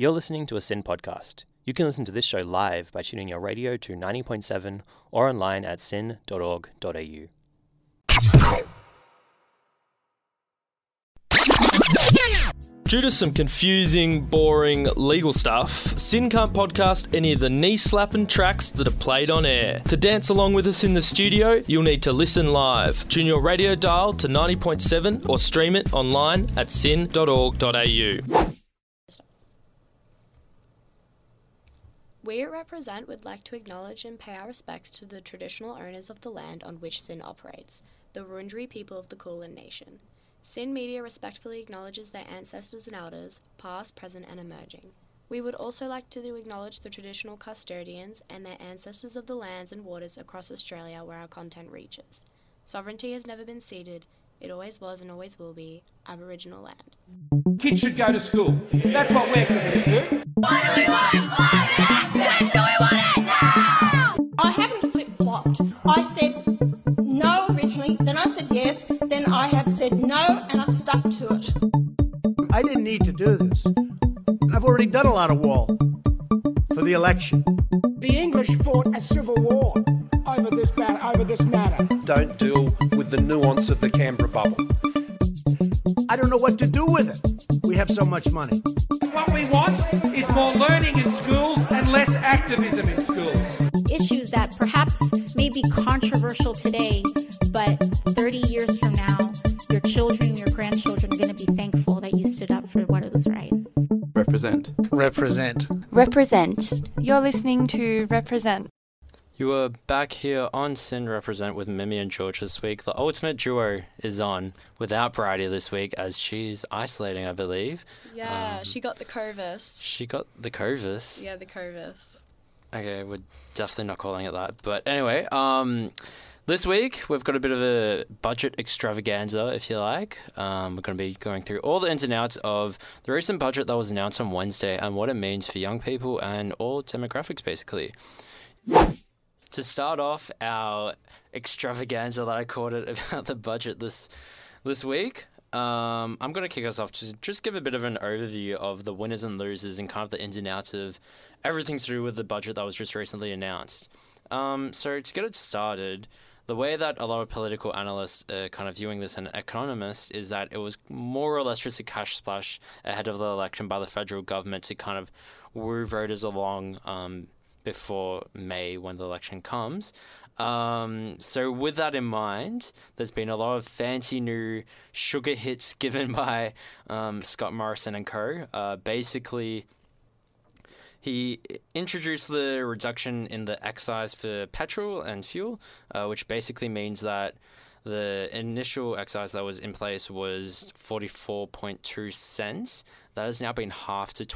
You're listening to a SYN podcast. You can listen to this show live by tuning your radio to 90.7 or online at syn.org.au. Due to some confusing, boring legal stuff, SYN can't podcast any of the knee slapping tracks that are played on air. To dance along with us in the studio, you'll need to listen live. Tune your radio dial to 90.7 or stream it online at syn.org.au. We at Represent would like to acknowledge and pay our respects to the traditional owners of the land on which SYN operates, the Wurundjeri people of the Kulin Nation. SYN Media respectfully acknowledges their ancestors and elders, past, present, and emerging. We would also like to acknowledge the traditional custodians and their ancestors of the lands and waters across Australia where our content reaches. Sovereignty has never been ceded, it always was and always will be Aboriginal land. Kids should go to school. That's what we're committed to. I said no originally, then I said yes, then I have said no, and I've stuck to it. I didn't need to do this. I've already done a lot of wall for the election. The English fought a civil war over this, ba- over this matter. Don't deal with the nuance of the Canberra bubble. I don't know what to do with it. We have so much money. What we want is more learning in schools and less activism in schools. issues that perhaps may be controversial today, but 30 years from now, your children, your grandchildren are going to be thankful that you stood up for what was right. Represent. Represent. Represent. You're listening to Represent. You are back here on SYN Represent with Mimi and George this week. The ultimate duo is on without Bridie this week as she's isolating, I believe. Yeah, Um, she got the Covis. She got the Covis. Yeah, the Covis. Okay, we're definitely not calling it that. But anyway, um, this week we've got a bit of a budget extravaganza, if you like. Um, we're going to be going through all the ins and outs of the recent budget that was announced on Wednesday and what it means for young people and all demographics, basically. To start off our extravaganza that I called it about the budget this this week, um, I'm going to kick us off to just give a bit of an overview of the winners and losers and kind of the ins and outs of everything to do with the budget that was just recently announced. Um, so to get it started, the way that a lot of political analysts are kind of viewing this and economists is that it was more or less just a cash splash ahead of the election by the federal government to kind of woo voters along um, before May when the election comes. Um, so with that in mind, there's been a lot of fancy new sugar hits given by um, Scott Morrison and co. Uh, basically, he introduced the reduction in the excise for petrol and fuel, uh, which basically means that the initial excise that was in place was 44.2 cents. That has now been halved to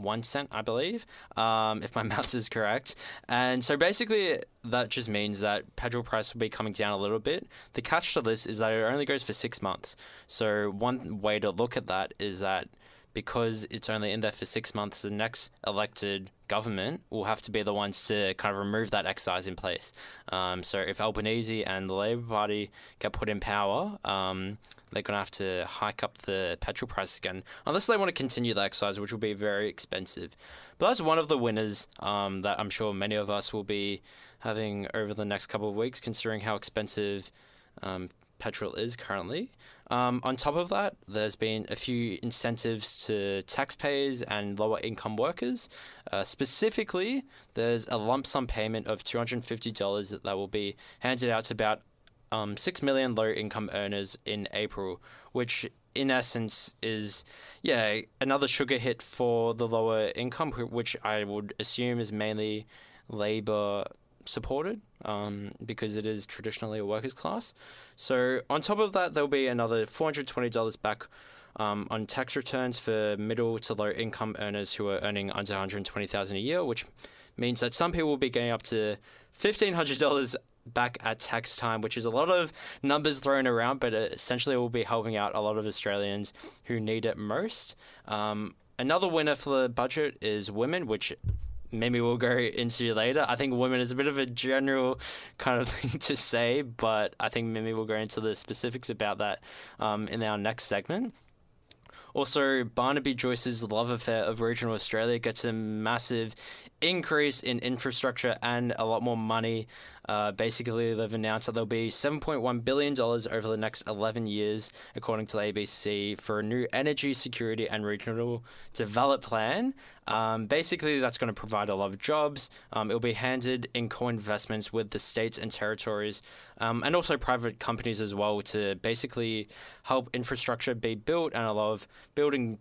22.1 cent, I believe, um, if my maths is correct. And so basically, that just means that petrol price will be coming down a little bit. The catch to this is that it only goes for six months. So one way to look at that is that because it's only in there for six months, the next elected government will have to be the ones to kind of remove that excise in place. Um, so if Albanese and the Labor Party get put in power, um, they're going to have to hike up the petrol prices again, unless they want to continue the excise, which will be very expensive. But that's one of the winners um, that I'm sure many of us will be having over the next couple of weeks, considering how expensive um, petrol is currently. Um, on top of that, there's been a few incentives to taxpayers and lower income workers. Uh, specifically, there's a lump sum payment of $250 that will be handed out to about um, 6 million low income earners in April, which in essence is, yeah, another sugar hit for the lower income, which I would assume is mainly Labor supported um, because it is traditionally a workers' class. So, on top of that, there'll be another $420 back um, on tax returns for middle to low income earners who are earning under 120000 a year, which means that some people will be getting up to $1,500 back at tax time, which is a lot of numbers thrown around, but essentially it will be helping out a lot of Australians who need it most. Um, another winner for the budget is women, which maybe we'll go into later. I think women is a bit of a general kind of thing to say, but I think maybe we'll go into the specifics about that um, in our next segment. Also, Barnaby Joyce's love affair of regional Australia gets a massive increase in infrastructure and a lot more money. Uh, basically, they've announced that there'll be $7.1 billion over the next 11 years, according to the ABC, for a new energy security and regional development plan. Um, basically, that's going to provide a lot of jobs. Um, it'll be handed in co investments with the states and territories, um, and also private companies as well, to basically help infrastructure be built and a lot of building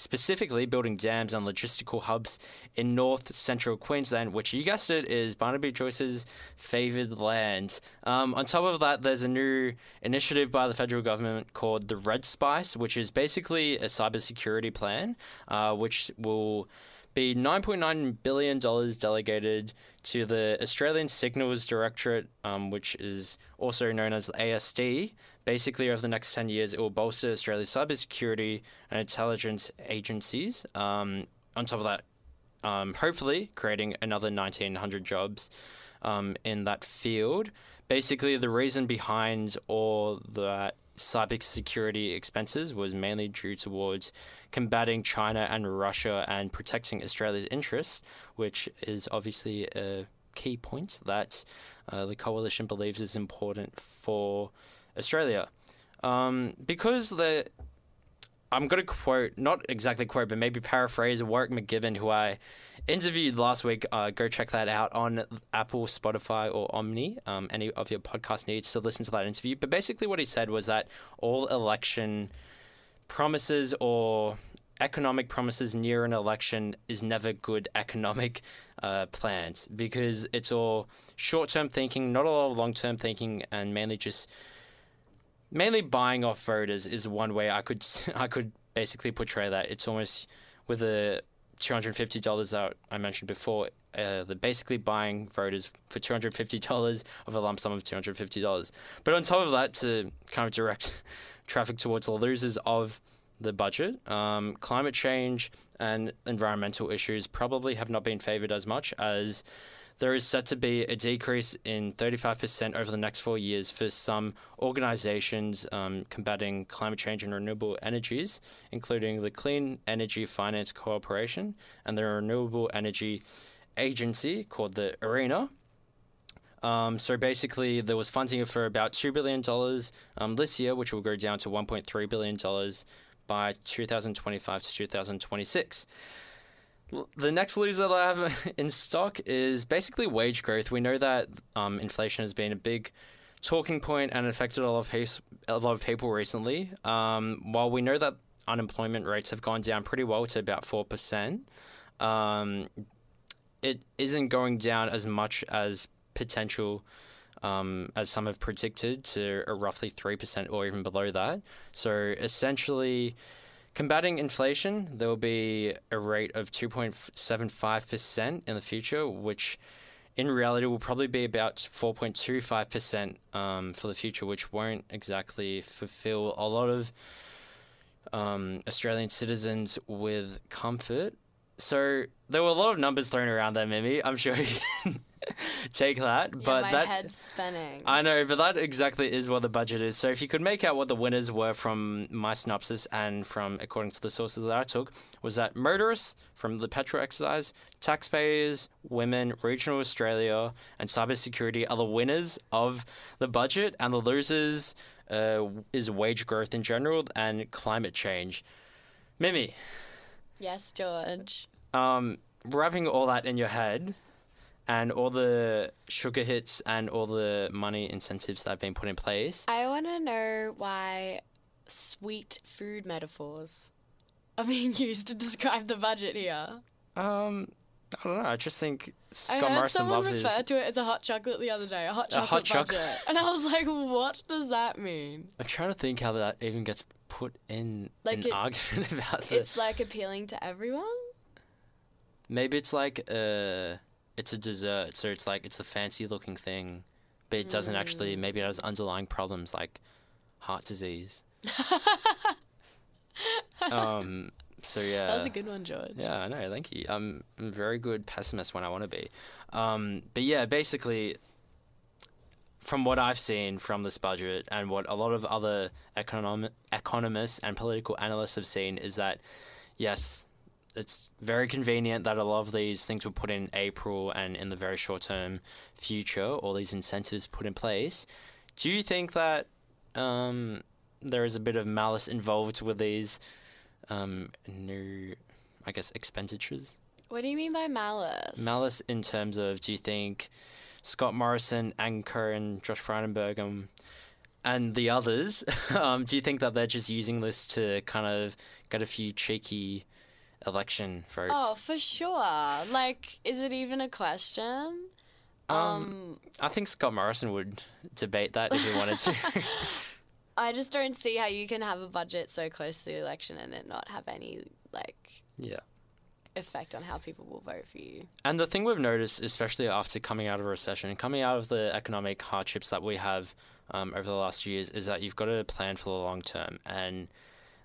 specifically building dams and logistical hubs in north central Queensland, which you guessed it is Barnaby Joyce's favoured land. Um, on top of that, there's a new initiative by the federal government called the REDSPICE, which is basically a cybersecurity plan, uh, which will be $9.9 billion delegated to the Australian Signals Directorate, um, which is also known as ASD. Basically, over the next 10 years, it will bolster Australia's cybersecurity and intelligence agencies. Um, on top of that, um, hopefully creating another 1,900 jobs um, in that field. Basically, the reason behind all that cybersecurity expenses was mainly due towards combating China and Russia and protecting Australia's interests, which is obviously a key point that uh, the coalition believes is important for Australia. Um, because the I'm going to quote, not exactly quote, but maybe paraphrase Warwick McKibbin, who I interviewed last week. Uh, go check that out on Apple, Spotify, or Omny. Um, any of your podcast needs to listen to that interview. But basically, what he said was that all election promises or economic promises near an election is never good economic uh, plans because it's all short term thinking, not a lot of long term thinking, and mainly just mainly buying off voters is one way I could I could basically portray that. It's almost with the two hundred fifty dollars that I mentioned before. Uh, they're basically buying voters for two hundred fifty dollars of a lump sum of two hundred fifty dollars. But on top of that, to kind of direct traffic towards the losers of the budget, um, climate change and environmental issues probably have not been favoured as much as there is set to be a decrease in 35% over the next four years for some organizations um, combating climate change and renewable energies, including the Clean Energy Finance Corporation and the Renewable Energy Agency called the ARENA. Um, so basically, there was funding for about $2 billion um, this year, which will go down to $1.3 billion by 2025 to 2026. The next loser that I have in stock is basically wage growth. We know that um, inflation has been a big talking point and affected a lot of, a lot of people recently. Um, while we know that unemployment rates have gone down pretty well to about 4%, um, it isn't going down as much as potential um, as some have predicted to roughly 3% or even below that. So essentially, Combating inflation, there will be a rate of 2.75% in the future, which in reality will probably be about 4.25% um, for the future, which won't exactly fulfill a lot of um, Australian citizens with comfort. So there were a lot of numbers thrown around there, Mimi. I'm sure you can take that. Yeah, but my that head's spinning. I know, but that exactly is what the budget is. So if you could make out what the winners were from my synopsis and from according to the sources that I took, was that motorists from the petrol exercise, taxpayers, women, regional Australia, and cybersecurity are the winners of the budget, and the losers uh, is wage growth in general and climate change. Mimi, yes, George. um, wrapping all that in your head and all the sugar hits and all the money incentives that have been put in place. I want to know why sweet food metaphors are being used to describe the budget here. Um, I don't know. I just think I Scott heard Morrison someone loves his. refer to it as a hot chocolate the other day. A hot chocolate. A chocolate hot budget, and I was like, "What does that mean?" I'm trying to think how that even gets put in Like an it- argument about the. It's like appealing to everyone. Maybe it's like uh, it's a dessert, so it's like it's a fancy looking thing, but it doesn't actually. Mm. Maybe it has underlying problems like heart disease. um. So yeah. That was a good one, George. Yeah, I know. Thank you. I'm a very good pessimist when I want to be. Um, but yeah, basically, from what I've seen from this budget and what a lot of other economic economists and political analysts have seen is that yes, it's very convenient that a lot of these things were put in April and in the very short term future, all these incentives put in place. Do you think that um, there is a bit of malice involved with these um, new, I guess, expenditures? What do you mean by malice? Malice in terms of do you think Scott Morrison, Anchor, and Josh Frydenberg um, and the others, um, do you think that they're just using this to kind of get a few cheeky election votes? Oh, for sure. Like, is it even a question? Um, I think Scott Morrison would debate that if he wanted to. I just don't see how you can have a budget so close to the election and it not have any like yeah. effect on how people will vote for you. And the thing we've noticed, especially after coming out of a recession, coming out of the economic hardships that we have um, over the last few years, is that you've got to plan for the long term. And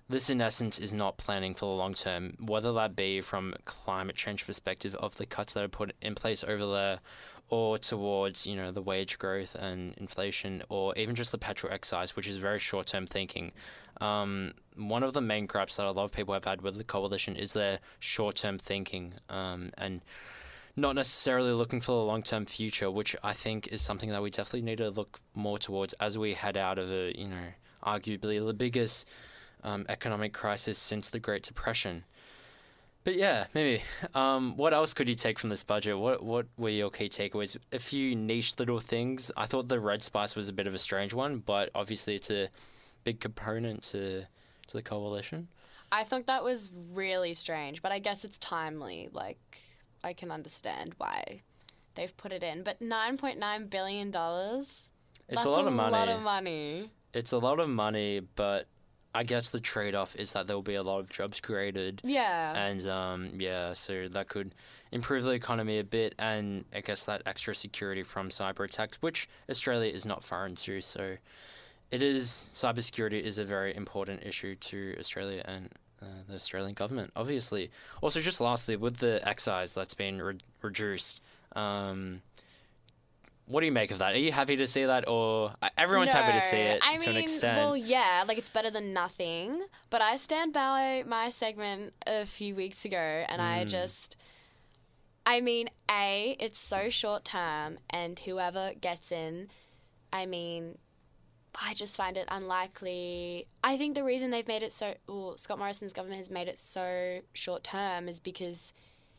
this, in essence, is not planning for the long term, whether that be from climate change perspective of the cuts that are put in place over there, or towards you know the wage growth and inflation, or even just the petrol excise, which is very short term thinking. Um, one of the main gripes that a lot of people have had with the coalition is their short term thinking um, and not necessarily looking for the long term future, which I think is something that we definitely need to look more towards as we head out of a you know arguably the biggest um, economic crisis since the Great Depression. But yeah, maybe. Um, what else could you take from this budget? What what were your key takeaways? A few niche little things. I thought the REDSPICE was a bit of a strange one, but obviously it's a big component to to the coalition. I thought that was really strange, but I guess it's timely. Like, I can understand why they've put it in. But nine point nine billion dollars. It's a lot of money. A lot of money. It's a lot of money, but I guess the trade off is that there will be a lot of jobs created. Yeah. And um, yeah, so that could improve the economy a bit, and I guess that extra security from cyber attacks, which Australia is not foreign to. So it is cybersecurity is a very important issue to Australia and uh, the Australian government, obviously. Also, just lastly, with the excise that's been re- reduced. Um, what do you make of that? Are you happy to see that, or uh, everyone's no, happy to see it I to mean, an extent? Well, yeah, like it's better than nothing. But I stand by my segment a few weeks ago, and I Mm. just, I mean, a it's so short term, and whoever gets in, I mean, I just find it unlikely. I think the reason they've made it so, well, Scott Morrison's government has made it so short term is because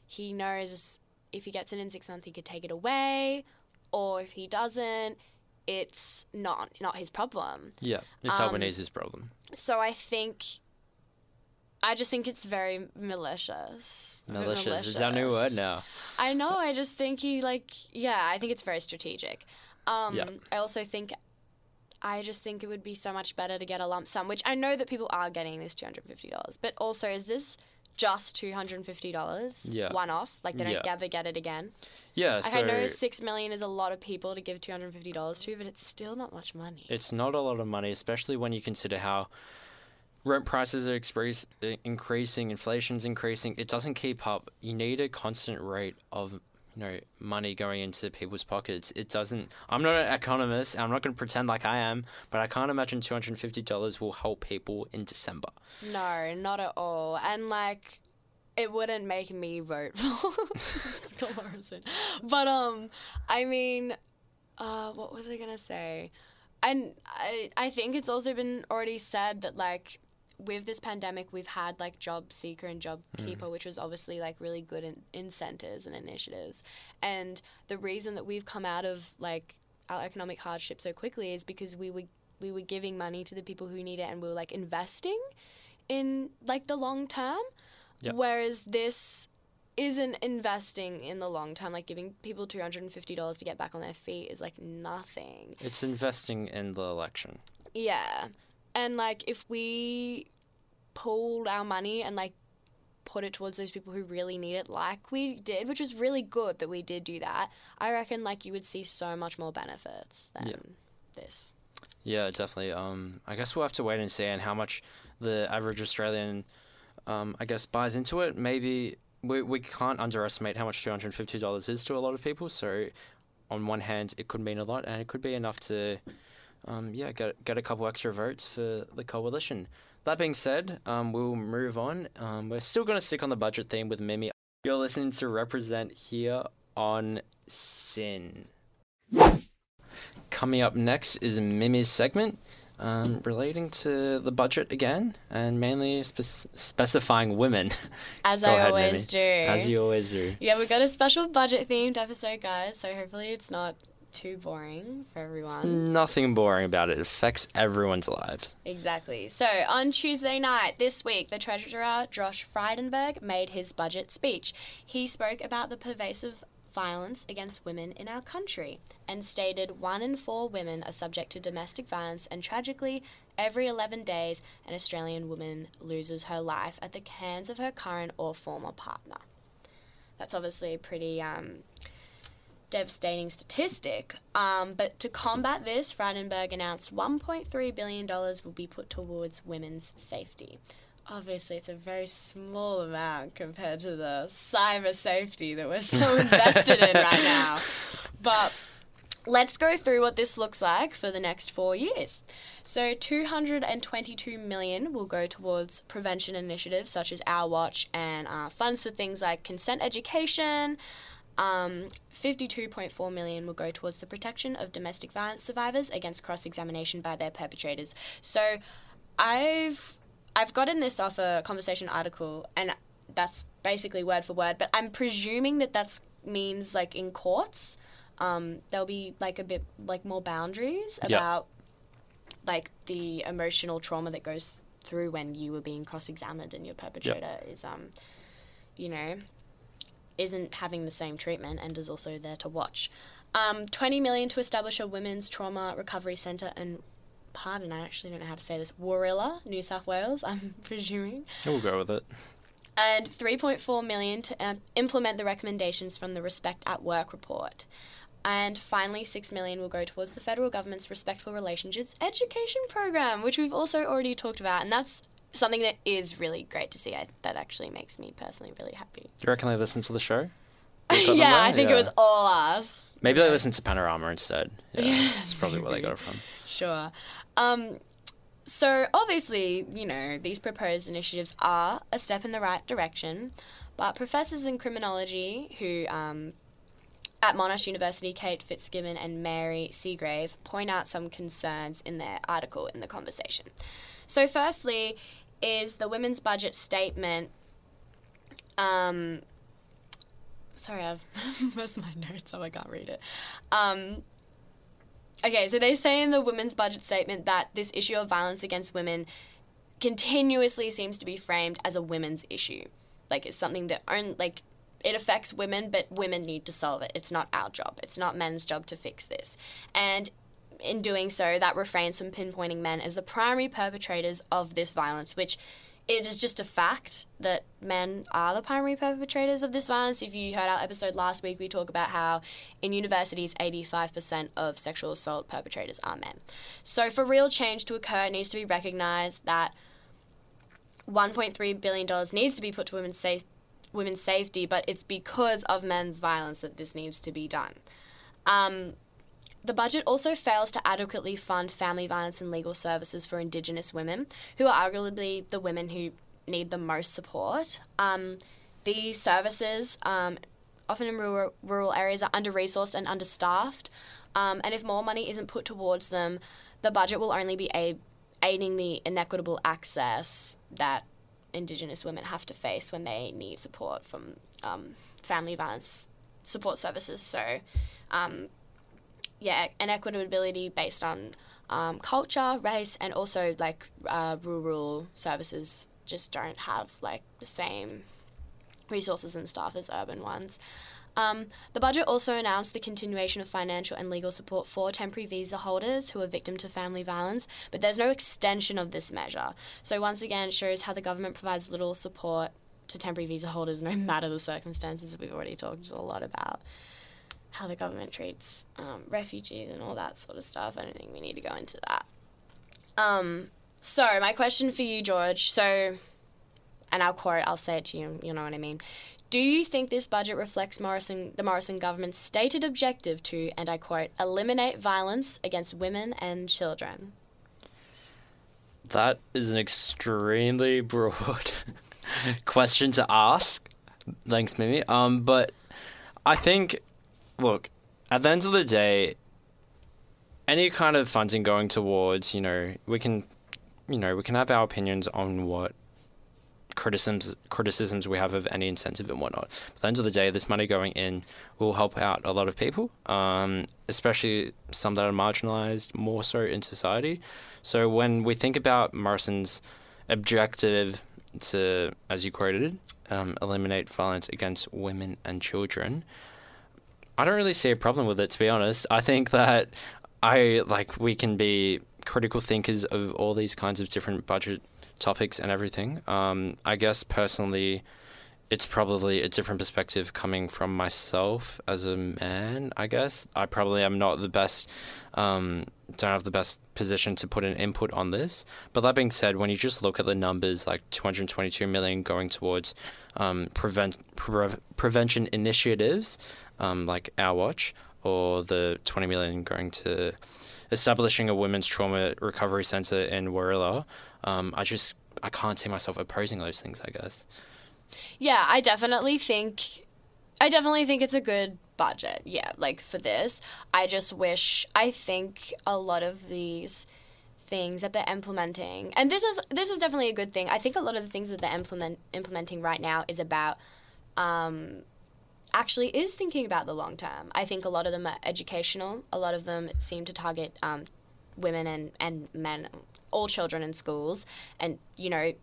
he knows if he gets in in six months, he could take it away, or if he doesn't, it's not not his problem. yeah, it's Um, Albanese's problem. So I think, I just think it's very malicious. Bit Malicious. Is our new word now? I know. I just think he like yeah. I think it's very strategic. Um, Yeah. I also think. I just think it would be so much better to get a lump sum, which I know that people are getting this two hundred fifty dollars. But also, is this just two hundred fifty dollars Yeah. one off? Like they don't Yeah. ever get it again. Yeah, Like so I know six million is a lot of people to give two hundred fifty dollars to, but it's still not much money. it's not a lot of money, especially when you consider how rent prices are express, uh, increasing, inflation's increasing. It doesn't keep up. You need a constant rate of you know money going into people's pockets. It doesn't. I'm not an economist. I'm not going to pretend like I am, but I can't imagine two hundred and fifty dollars will help people in December. No, not at all. And like, it wouldn't make me vote for Morrison. But um, I mean, uh, what was I gonna say? And I I think it's also been already said that like with this pandemic we've had like job seeker and job mm. keeper which was obviously like really good in- incentives and initiatives. And the reason that we've come out of like our economic hardship so quickly is because we were we were giving money to the people who need it and we were like investing in like the long term. Yep. whereas this isn't investing in the long term. Like giving people $250 to get back on their feet is like nothing. It's investing in the election. yeah and like if we pooled our money and like put it towards those people who really need it like we did which was really good that we did do that i reckon like you would see so much more benefits than Yeah. this Yeah, definitely. Um, I guess we'll have to wait and see on how much the average Australian, um, I guess, buys into it. Maybe we we can't underestimate how much two hundred and fifty dollars is to a lot of people. So on one hand, it could mean a lot, and it could be enough to, um, yeah, get get a couple extra votes for the coalition. That being said, um, we'll move on. Um, we're still going to stick on the budget theme with Mimi. You're listening to Represent here on SYN. Coming up next is Mimi's segment um, relating to the budget again and mainly spe- specifying women. As I ahead, always Mimi. do. As you always do. Yeah, we've got a special budget themed episode, guys, so hopefully it's not too boring for everyone. Nothing boring about it. It affects everyone's lives. Exactly. So on Tuesday night this week, the Treasurer Josh Frydenberg made his budget speech. He spoke about the pervasive violence against women in our country and stated one in four women are subject to domestic violence, and tragically, every 11 days, an Australian woman loses her life at the hands of her current or former partner. That's obviously a pretty um, devastating statistic. Um, but to combat this, Frydenberg announced $1.3 billion will be put towards women's safety. Obviously, it's a very small amount compared to the cyber safety that we're so invested in right now. But let's go through what this looks like for the next four years. So, 222 million will go towards prevention initiatives such as Our Watch and uh, funds for things like consent education. Um, 52.4 million will go towards the protection of domestic violence survivors against cross-examination by their perpetrators. So, I've I've gotten this off a conversation article, and that's basically word for word. But I'm presuming that that means like in courts, um, there'll be like a bit like more boundaries about like the emotional trauma that goes through when you were being cross-examined and your perpetrator is um, you know, isn't having the same treatment and is also there to watch. Um, 20 million to establish a women's trauma recovery centre and pardon, I actually don't know how to say this, Warilla, New South Wales, I'm presuming. We'll go with it. And 3.4 million to um, implement the recommendations from the Respect at Work report. And finally, 6 million will go towards the federal government's Respectful Relationships education program, which we've also already talked about. And that's something that is really great to see. I, that actually makes me personally really happy. Do you reckon they listen to the show? We've got them yeah. I think it was all us. Maybe they listen to Panorama instead. Yeah, that's probably where they got it from. Sure. Um, so obviously, you know, these proposed initiatives are a step in the right direction, but professors in criminology who um, at Monash University, Kate Fitzgibbon and Mary Segrave point out some concerns in their article in the conversation. So, firstly, is the women's budget statement. Um, sorry, I've missed my notes, so I can't read it. Um, Okay, so they say in the women's budget statement that this issue of violence against women continuously seems to be framed as a women's issue. Like it's something that only like it affects women, but women need to solve it. It's not our job. It's not men's job to fix this. And in doing so, that refrains from pinpointing men as the primary perpetrators of this violence, which it is just a fact that men are the primary perpetrators of this violence. If you heard our episode last week, we talk about how in universities, 85% of sexual assault perpetrators are men. So, for real change to occur, it needs to be recognized that $1.3 billion needs to be put to women's, safe, women's safety, but it's because of men's violence that this needs to be done. Um, the budget also fails to adequately fund family violence and legal services for Indigenous women, who are arguably the women who need the most support. Um, these services, um, often in rural, rural areas, are under resourced and understaffed. Um, and if more money isn't put towards them, the budget will only be a- aiding the inequitable access that Indigenous women have to face when they need support from um, family violence support services. So, yeah, inequitability based on um, culture, race, and also like uh, rural services just don't have like the same resources and staff as urban ones. Um, the budget also announced the continuation of financial and legal support for temporary visa holders who are victim to family violence, but there's no extension of this measure. So once again, it shows how the government provides little support to temporary visa holders, no matter the circumstances. That we've already talked a lot about how the government treats um, refugees and all that sort of stuff. I don't think we need to go into that. Um, so my question for you, George. So and I'll quote, I'll say it to you, you know what I mean. Do you think this budget reflects Morrison, the Morrison government's stated objective to, and I quote, eliminate violence against women and children? That is an extremely broad question to ask. Thanks, Mimi. Um, but I think, look, at the end of the day, any kind of funding going towards, you know, we can, you know, we can have our opinions on what criticisms criticisms we have of any incentive and whatnot. But at the end of the day, this money going in will help out a lot of people, um, especially some that are marginalized more so in society. So when we think about Morrison's objective to, as you quoted, um, eliminate violence against women and children, I don't really see a problem with it. To be honest, I think that I like we can be critical thinkers of all these kinds of different budget topics and everything. Um, I guess personally, it's probably a different perspective coming from myself as a man. I guess I probably am not the best, um, don't have the best position to put an input on this. But that being said, when you just look at the numbers, like 222 million going towards um, prevent pre- prevention initiatives, um, like Our Watch, or the 20 million going to establishing a women's trauma recovery center in Warilla, um, I just I can't see myself opposing those things. I guess. Yeah, I definitely think I definitely think it's a good budget. Yeah, like for this, I just wish I think a lot of these things that they're implementing and this is this is definitely a good thing. I think a lot of the things that they're implement implementing right now is about um, actually is thinking about the long term. I think a lot of them are educational. A lot of them seem to target um, women and, and men all children in schools and you know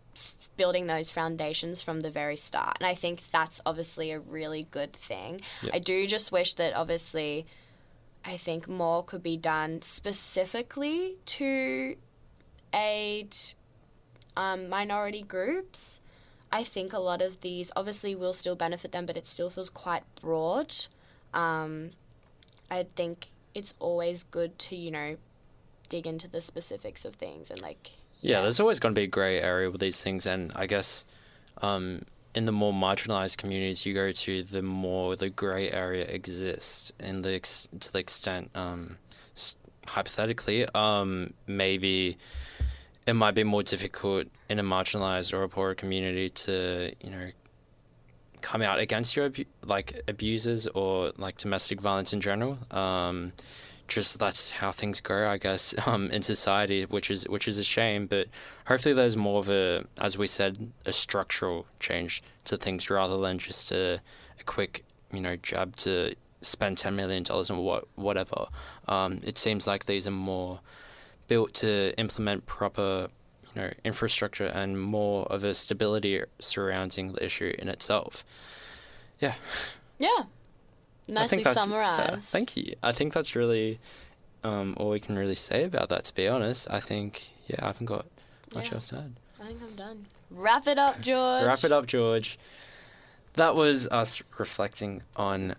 building those foundations from the very start. And i think that's obviously a really good thing. Yep. i do just wish that obviously i think more could be done specifically to aid um, minority groups. I think a lot of these obviously will still benefit them but it still feels quite broad. Um, i think it's always good to you know dig into the specifics of things and like yeah, yeah. there's always going to be a gray area with these things and i guess um, in the more marginalized communities you go to the more the gray area exists in the ex- to the extent um, hypothetically um, maybe it might be more difficult in a marginalized or a poorer community to you know come out against your like abusers or like domestic violence in general um, just that's how things go, I guess, um, in society, which is which is a shame. But hopefully, there's more of a, as we said, a structural change to things rather than just a, a quick, you know, jab to spend ten million dollars on what whatever. Um, it seems like these are more built to implement proper, you know, infrastructure and more of a stability surrounding the issue in itself. Yeah. Yeah, Nicely summarized. Uh, thank you. I think that's really um, all we can really say about that. To be honest, I think yeah, I haven't got much yeah. else to add. I think I'm done. Wrap it up, George. Wrap it up, George. That was us reflecting on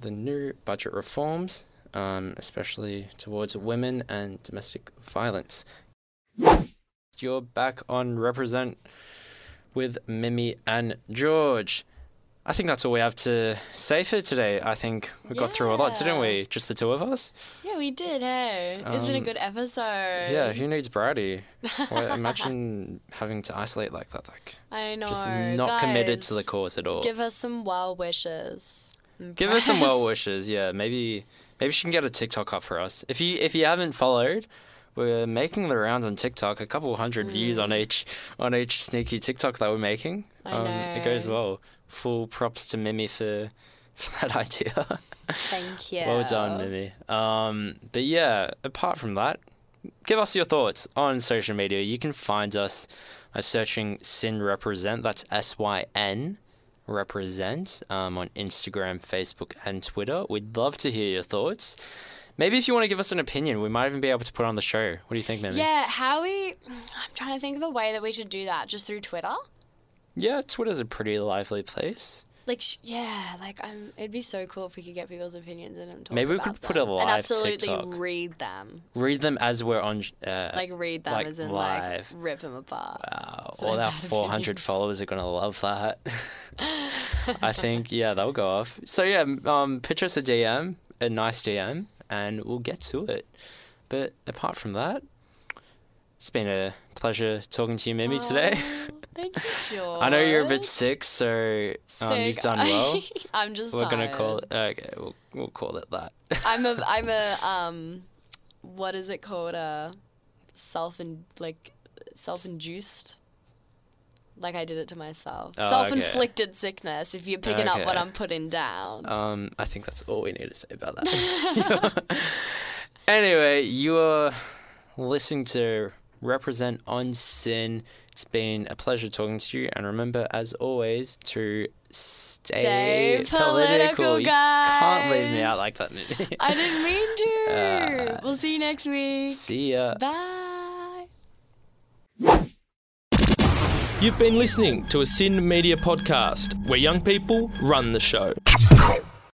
the new budget reforms, um, especially towards women and domestic violence. You're back on Represent with Mimi and George. I think that's all we have to say for today. I think we got through a lot, didn't we? Just the two of us. Yeah, we did. Hey, um, isn't it a good episode? Yeah. Who needs Brady? well, imagine having to isolate like that. Like I know. Just not Guys, committed to the cause at all. Give us some well wishes. Give us some well wishes. Yeah, maybe maybe she can get a TikTok up for us. If you if you haven't followed, we're making the rounds on TikTok. A couple hundred mm. views on mm. each on each sneaky TikTok that we're making. I um, know. It goes well full props to Mimi for, for that idea. Thank you. well done, Mimi. Um, but yeah, apart from that, give us your thoughts on social media. You can find us by searching Syn Represent. That's S Y N Represent um, on Instagram, Facebook, and Twitter. We'd love to hear your thoughts. Maybe if you want to give us an opinion, we might even be able to put on the show. What do you think, Mimi? Yeah, how we. I'm trying to think of a way that we should do that. Just through Twitter? Yeah, Twitter's a pretty lively place. like sh- yeah, like I'm. It'd be so cool if we could get people's opinions in and talk about it. Maybe we about could put a them. live and absolutely TikTok. read them, Read them as we're on. Uh, like read them like as in live. like rip them apart. Wow, all our 400 opinions. followers are gonna love that. I think yeah, that'll go off. So yeah, um, pitch us a DM, a nice DM, and we'll get to it. But apart from that, it's been a pleasure talking to you, Mimi, today. Thank you, George. I know you're a bit sick, so um, you've done well. I'm just. We're gonna call it. Okay, we'll we'll call it that. I'm a. I'm a. Um, what is it called? Uh, self and like, self-induced. Like I did it to myself. Oh. Self-inflicted sickness. If you're picking up what I'm putting down. Um, I think that's all we need to say about that. anyway, you are listening to Represent on SYN. It's been a pleasure talking to you, and remember, as always, to stay Stay political, You can't leave me out like that. I didn't mean to. Uh, we'll see you next week. See ya. Bye. You've been listening to a SYN Media podcast where young people run the show.